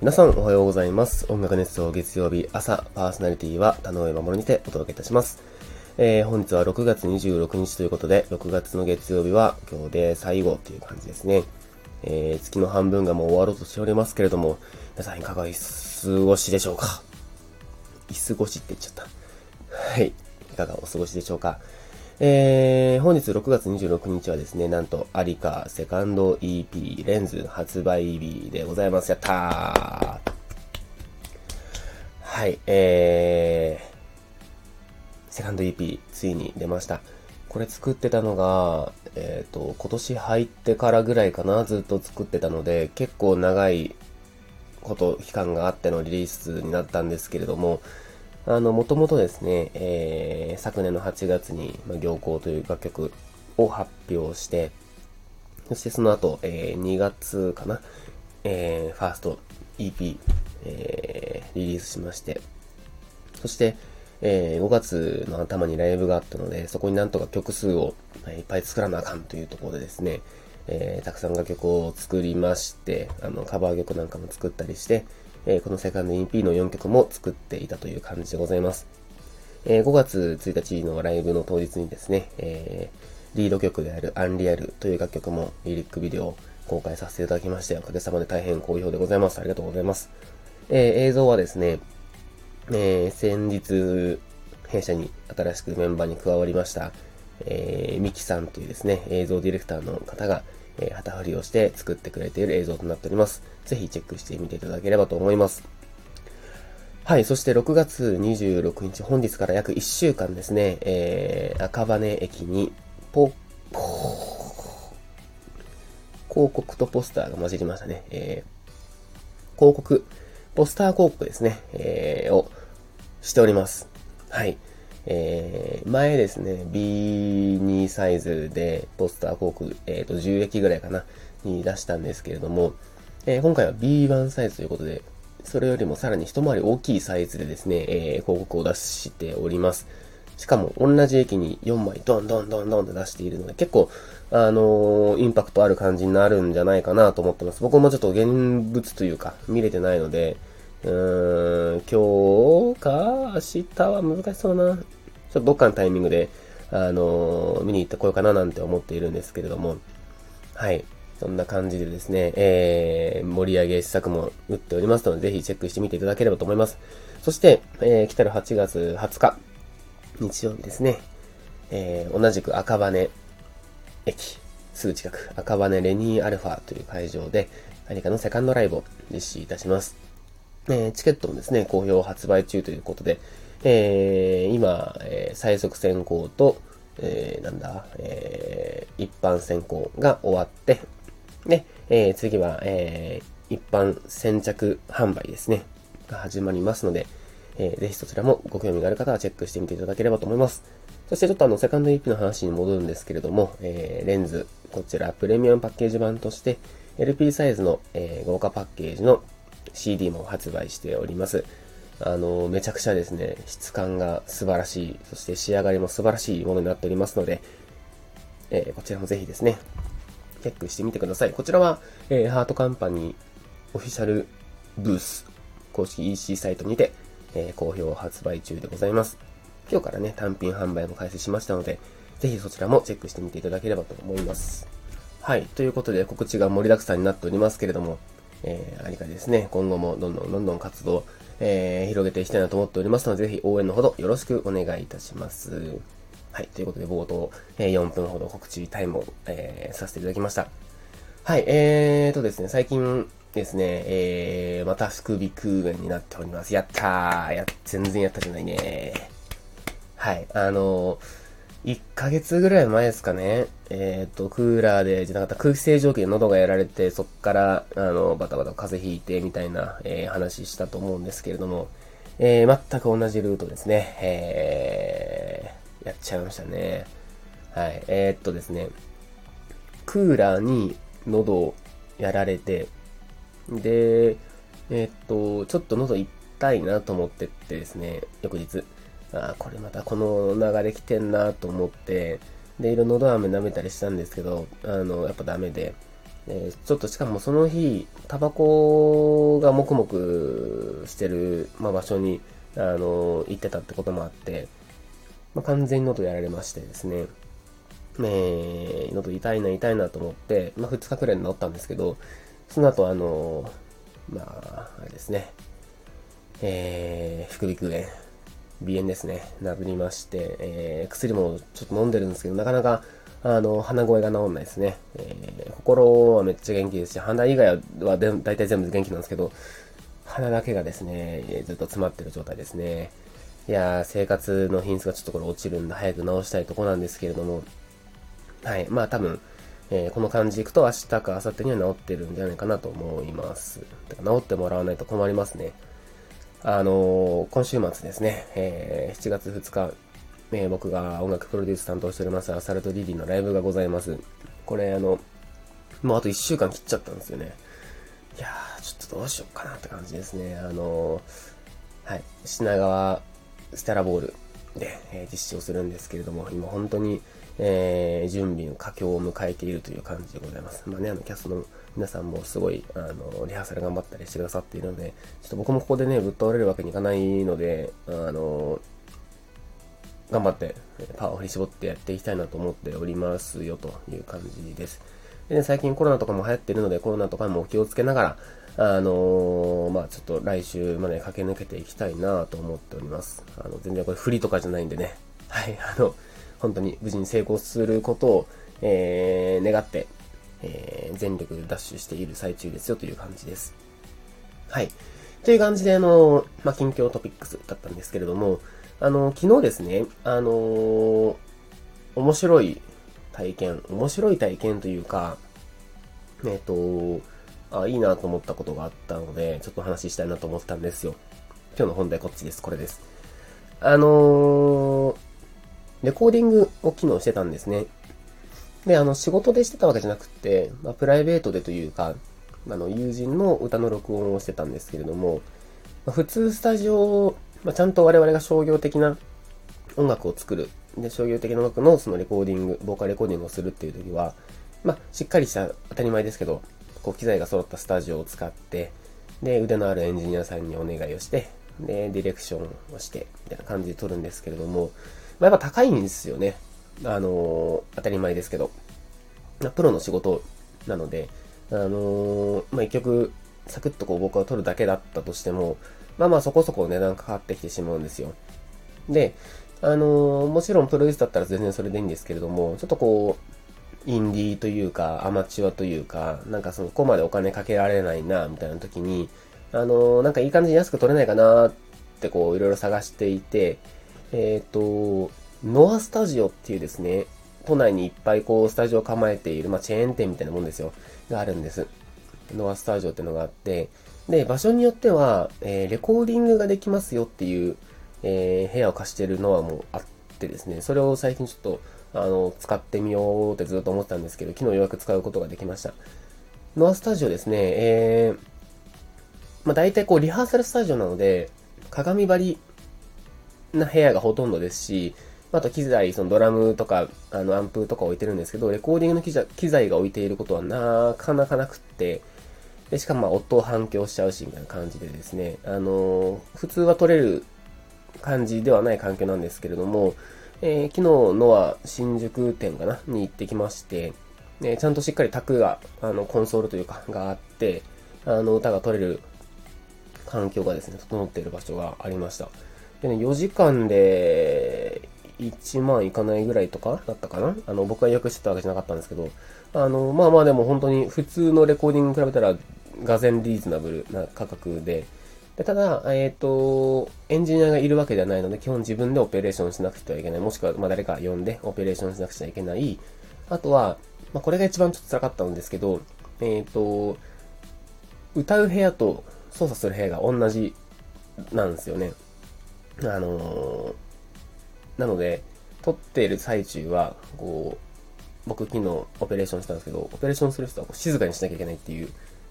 皆さんおはようございます。音楽熱奏月曜日朝パーソナリティは田上守にてお届けいたします。えー、本日は6月26日ということで、6月の月曜日は今日で最後という感じですね。えー、月の半分がもう終わろうとしておりますけれども、皆さんいかがお過ごしでしょうか？い過ごしって言っちゃった。はい。いかがお過ごしでしょうか？えー、本日6月26日はですね、なんと、アリカセカンド EP レンズ発売日でございます。やったーはい、えー、セカンド EP ついに出ました。これ作ってたのが、えっ、ー、と、今年入ってからぐらいかな、ずっと作ってたので、結構長いこと、期間があってのリリースになったんですけれども、あの、もともとですね、えー、昨年の8月に、まあ、行幸という楽曲を発表して、そしてその後、えー、2月かな、えー、ファースト EP、えー、リリースしまして、そして、えー、5月の頭にライブがあったので、そこになんとか曲数をいっぱい作らなあかんというところでですね、えー、たくさん楽曲を作りまして、あの、カバー曲なんかも作ったりして、え、このセカンド EP の4曲も作っていたという感じでございます。え、5月1日のライブの当日にですね、え、リード曲であるアンリアルという楽曲もリリックビデオを公開させていただきまして、おかげさまで大変好評でございます。ありがとうございます。え、映像はですね、え、先日、弊社に新しくメンバーに加わりました、えー、ミキさんというですね、映像ディレクターの方が、えー、旗振りをして作ってくれている映像となっております。ぜひチェックしてみていただければと思います。はい、そして6月26日、本日から約1週間ですね、えー、赤羽駅に、ポ、ポ広告とポスターが混じりましたね。えー、広告、ポスター広告ですね、えー、をしております。はい。えー、前ですね、B2 サイズでポスター広告、えっ、ー、と、10駅ぐらいかな、に出したんですけれども、えー、今回は B1 サイズということで、それよりもさらに一回り大きいサイズでですね、えー、広告を出しております。しかも同じ駅に4枚ドンドンドンドンって出しているので、結構、あのー、インパクトある感じになるんじゃないかなと思ってます。僕もちょっと現物というか、見れてないので、うーん、今日か明日は難しそうな。ちょっとどっかのタイミングで、あの、見に行ってこようかななんて思っているんですけれども、はい。そんな感じでですね、えー、盛り上げ施策も打っておりますので、ぜひチェックしてみていただければと思います。そして、えー、来たる8月20日、日曜日ですね、えー、同じく赤羽駅、すぐ近く、赤羽レニーアルファという会場で、何かのセカンドライブを実施いたします。えー、チケットもですね、好評発売中ということで、えー、今、えー、最速先行と、えー、なんだ、えー、一般先行が終わって、で、えー、次は、えー、一般先着販売ですね、が始まりますので、えー、ぜひそちらもご興味がある方はチェックしてみていただければと思います。そしてちょっとあの、セカンド EP の話に戻るんですけれども、えー、レンズ、こちらプレミアムパッケージ版として、LP サイズの、えー、豪華パッケージの CD も発売しております。あの、めちゃくちゃですね、質感が素晴らしい、そして仕上がりも素晴らしいものになっておりますので、えー、こちらもぜひですね、チェックしてみてください。こちらは、えー、ハートカンパニーオフィシャルブース公式 EC サイトにて、えー、好評発売中でございます。今日からね、単品販売も開始しましたので、ぜひそちらもチェックしてみていただければと思います。はい。ということで、告知が盛りだくさんになっておりますけれども、えー、ありかですね、今後もどんどんどんどん活動、えー、広げていきたいなと思っておりますので、ぜひ応援のほどよろしくお願いいたします。はい。ということで、冒頭、えー、4分ほど告知タイムを、えー、させていただきました。はい。えーとですね、最近ですね、えー、また副鼻腔炎になっております。やったーや、全然やったじゃないねはい。あのー、1ヶ月ぐらい前ですかね。えっ、と、クーラーで、じゃなかった空気清浄機で喉がやられて、そっから、あの、バタバタ風邪ひいて、みたいな、えー、話したと思うんですけれども、えー、全く同じルートですね。えー、やっちゃいましたね。はい。えー、っとですね、クーラーに喉をやられて、で、えー、っと、ちょっと喉痛いなと思ってってですね、翌日、あこれまたこの流れ来てんなと思って、で、いろいろ喉飴舐めたりしたんですけど、あの、やっぱダメで、えー、ちょっとしかもその日、タバコがもくもくしてる、まあ、場所に、あの行ってたってこともあって、まあ、完全に喉やられましてですね、えー、喉痛いな痛いなと思って、まあ、2日くらいに治ったんですけど、その後あのまあ、あれですね、えー、副鼻腔炎、鼻炎ですね、なりまして、えー、薬もちょっと飲んでるんですけど、なかなか、あの、鼻声が治んないですね。えー、心はめっちゃ元気ですし、鼻以外はで大体全部元気なんですけど、鼻だけがですね、ずっと詰まってる状態ですね。いやー、生活の品質がちょっとこれ落ちるんで、早く直したいとこなんですけれども、はい、まあ多分、えー、この感じでいくと明日か明後日には治ってるんじゃないかなと思います。だから治ってもらわないと困りますね。あのー、今週末ですね、えー、7月2日、えー、僕が音楽プロデュース担当しております、アサルトリリーのライブがございます。これ、あの、もうあと1週間切っちゃったんですよね。いやー、ちょっとどうしようかなって感じですね。あのはい、品川ステラボールで、え実施をするんですけれども、今本当に、えー、準備の佳境を迎えているという感じでございます。まあね、あの、キャストの皆さんもすごい、あの、リハーサル頑張ったりしてくださっているので、ちょっと僕もここでね、ぶっ倒れるわけにいかないので、あの、頑張って、パワーを振り絞ってやっていきたいなと思っておりますよという感じです。で、ね、最近コロナとかも流行ってるので、コロナとかも気をつけながら、あのー、まあちょっと来週まで駆け抜けていきたいなと思っております。あの、全然これ振りとかじゃないんでね。はい、あの、本当に無事に成功することを、えー、願って、えー、全力でダッシュしている最中ですよという感じです。はい。という感じで、あの、まあ、近況トピックスだったんですけれども、あの、昨日ですね、あのー、面白い体験、面白い体験というか、えっ、と、あ、いいなと思ったことがあったので、ちょっと話したいなと思ったんですよ。今日の本題こっちです。これです。あのー、レコーディングを機能してたんですね。で、あの、仕事でしてたわけじゃなくて、まあ、プライベートでというか、あの、友人の歌の録音をしてたんですけれども、まあ、普通スタジオを、まあ、ちゃんと我々が商業的な音楽を作る、で、商業的な音楽のそのレコーディング、ボーカルレコーディングをするっていう時は、まあ、しっかりした当たり前ですけど、こう、機材が揃ったスタジオを使って、で、腕のあるエンジニアさんにお願いをして、で、ディレクションをして、みたいな感じで撮るんですけれども、まあ、やっぱ高いんですよね。あのー、当たり前ですけど。プロの仕事なので、あのー、まあ、一曲、サクッとこう僕は撮るだけだったとしても、まあまあそこそこ値段かかってきてしまうんですよ。で、あのー、もちろんプロデュースだったら全然それでいいんですけれども、ちょっとこう、インディーというか、アマチュアというか、なんかそこまでお金かけられないな、みたいな時に、あのー、なんかいい感じに安く撮れないかなってこう、いろいろ探していて、えっ、ー、と、ノアスタジオっていうですね、都内にいっぱいこう、スタジオを構えている、まあ、チェーン店みたいなもんですよ。があるんです。ノアスタジオってのがあって、で、場所によっては、えー、レコーディングができますよっていう、えー、部屋を貸してるノアもあってですね、それを最近ちょっと、あの、使ってみようってずっと思ったんですけど、昨日ようやく使うことができました。ノアスタジオですね、えー、まあ、大体こう、リハーサルスタジオなので、鏡張りな部屋がほとんどですし、あと機材、そのドラムとか、あの、アンプとか置いてるんですけど、レコーディングの機材が置いていることはなかなかなくって、で、しかもまあ、音を反響しちゃうし、みたいな感じでですね、あのー、普通は撮れる感じではない環境なんですけれども、えー、昨日のは新宿店かなに行ってきまして、ね、ちゃんとしっかり卓が、あの、コンソールというか、があって、あの、歌が撮れる環境がですね、整っている場所がありました。でね、4時間で1万いかないぐらいとかだったかな？あの、僕が予約してたわけじゃなかったんですけど、あの、まあまあでも本当に普通のレコーディングに比べたら、がぜんリーズナブルな価格で、でただ、えっ、ー、と、エンジニアがいるわけではないので、基本自分でオペレーションしなくてはいけない。もしくは、まあ誰か呼んでオペレーションしなくちゃいけない。あとは、まあこれが一番ちょっと辛かったんですけど、えっ、ー、と、歌う部屋と操作する部屋が同じなんですよね。あのー、なので、撮っている最中は、こう、僕昨日オペレーションしたんですけど、オペレーションする人はこう静かにしなきゃいけないっていう、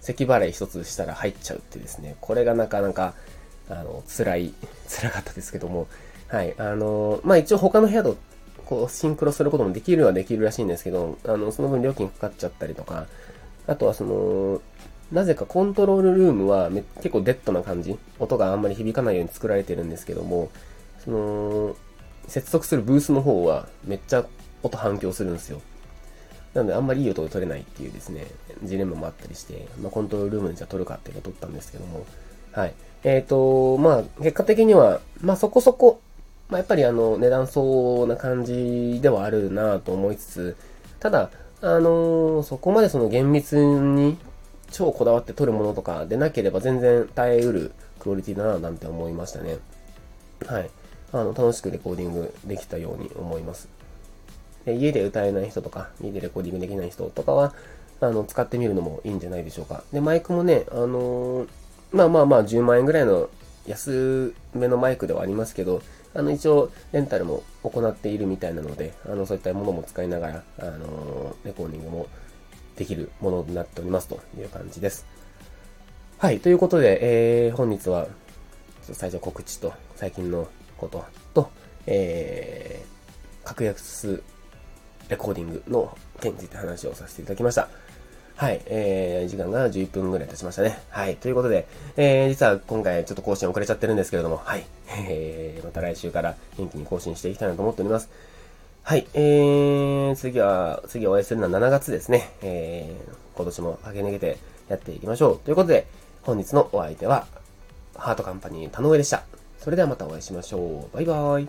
咳払い一つしたら入っちゃうってですね、これがなかなか、あの、辛い、辛かったですけども、はい、あのー、まあ、一応他の部屋と、こう、シンクロすることもできるはできるらしいんですけど、あの、その分料金かかっちゃったりとか、あとはその、なぜかコントロールルームは結構デッドな感じ。音があんまり響かないように作られてるんですけども、その、接続するブースの方はめっちゃ音反響するんですよ。なのであんまりいい音が取れないっていうですね、ジレンマもあったりして、まあ、コントロールルームでじゃあ撮るかっていうのを撮ったんですけども、はい。えっ、ー、と、まあ、結果的には、まあそこそこ、まあやっぱりあの、値段相応な感じではあるなと思いつつ、ただ、あのー、そこまでその厳密に超こだわって撮るものとかでなければ全然耐えうるクオリティだななんて思いましたね。はい。あの、楽しくレコーディングできたように思います。で家で歌えない人とか、家でレコーディングできない人とかは、あの、使ってみるのもいいんじゃないでしょうか。で、マイクもね、あのー、まあまあまあ、10万円ぐらいの安めのマイクではありますけど、あの、一応、レンタルも行っているみたいなので、あの、そういったものも使いながら、あのー、レコーディングもできるものになっておりますという感じです。はい、ということで、えー、本日は、最初告知と、最近のことと、えー、格安レコーディングの件について話をさせていただきました。はい、えー、時間が11分ぐらい経ちましたね。はい、ということで、えー、実は今回ちょっと更新遅れちゃってるんですけれども、はい、えー、また来週から元気に更新していきたいなと思っております。はい、えー、次は、次お会いするのは7月ですね。えー、今年も駆け抜けてやっていきましょう。ということで、本日のお相手は、ハートカンパニー田上でした。それではまたお会いしましょう。バイバーイ。